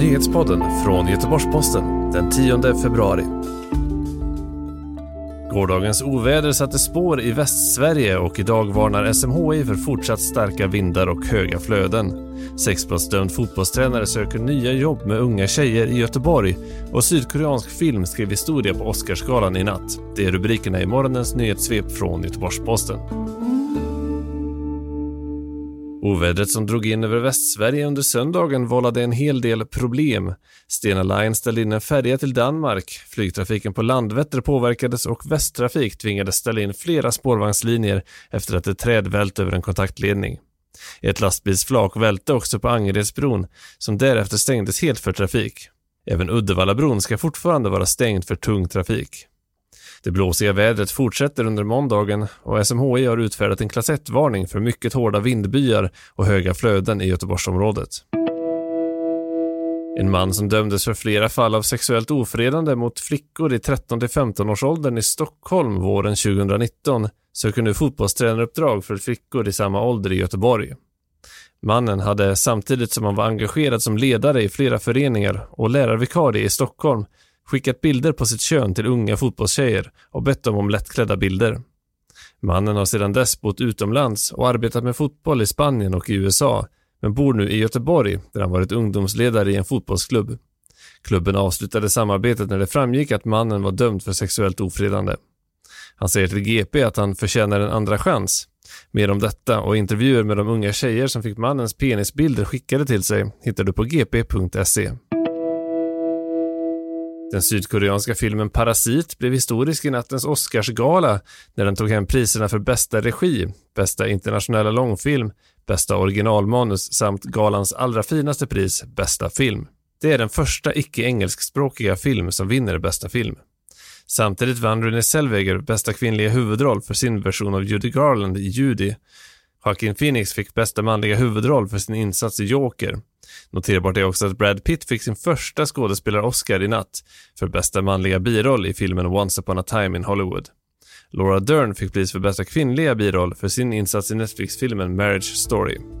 Nyhetspodden från Göteborgs-Posten den 10 februari. Gårdagens oväder satte spår i Västsverige och idag varnar SMHI för fortsatt starka vindar och höga flöden. Sexbrottsdömd fotbollstränare söker nya jobb med unga tjejer i Göteborg och sydkoreansk film skrev historia på Oscarsgalan i natt. Det är rubrikerna i morgonens nyhetssvep från Göteborgs-Posten. Ovädret som drog in över Västsverige under söndagen vållade en hel del problem. Stena Line ställde in en färja till Danmark, flygtrafiken på Landvetter påverkades och Västtrafik tvingades ställa in flera spårvagnslinjer efter att ett träd vält över en kontaktledning. Ett lastbilsflak välte också på Angeredsbron som därefter stängdes helt för trafik. Även Uddevallabron ska fortfarande vara stängd för tung trafik. Det blåsiga vädret fortsätter under måndagen och SMHI har utfärdat en klass 1-varning för mycket hårda vindbyar och höga flöden i Göteborgsområdet. En man som dömdes för flera fall av sexuellt ofredande mot flickor i 13-15-årsåldern i Stockholm våren 2019 söker nu fotbollstränaruppdrag för flickor i samma ålder i Göteborg. Mannen hade samtidigt som han var engagerad som ledare i flera föreningar och lärarvikarie i Stockholm skickat bilder på sitt kön till unga fotbollstjejer och bett dem om lättklädda bilder. Mannen har sedan dess bott utomlands och arbetat med fotboll i Spanien och i USA, men bor nu i Göteborg där han varit ungdomsledare i en fotbollsklubb. Klubben avslutade samarbetet när det framgick att mannen var dömd för sexuellt ofredande. Han säger till GP att han förtjänar en andra chans. Mer om detta och intervjuer med de unga tjejer som fick mannens penisbilder skickade till sig hittar du på gp.se. Den sydkoreanska filmen Parasit blev historisk i nattens Oscarsgala när den tog hem priserna för bästa regi, bästa internationella långfilm, bästa originalmanus samt galans allra finaste pris, bästa film. Det är den första icke-engelskspråkiga film som vinner bästa film. Samtidigt vann Renée Zellweger bästa kvinnliga huvudroll för sin version av Judy Garland i Judy. Joaquin Phoenix fick bästa manliga huvudroll för sin insats i Joker Noterbart är också att Brad Pitt fick sin första skådespelar-Oscar i natt för bästa manliga biroll i filmen Once upon a time in Hollywood. Laura Dern fick pris för bästa kvinnliga biroll för sin insats i Netflix-filmen Marriage Story.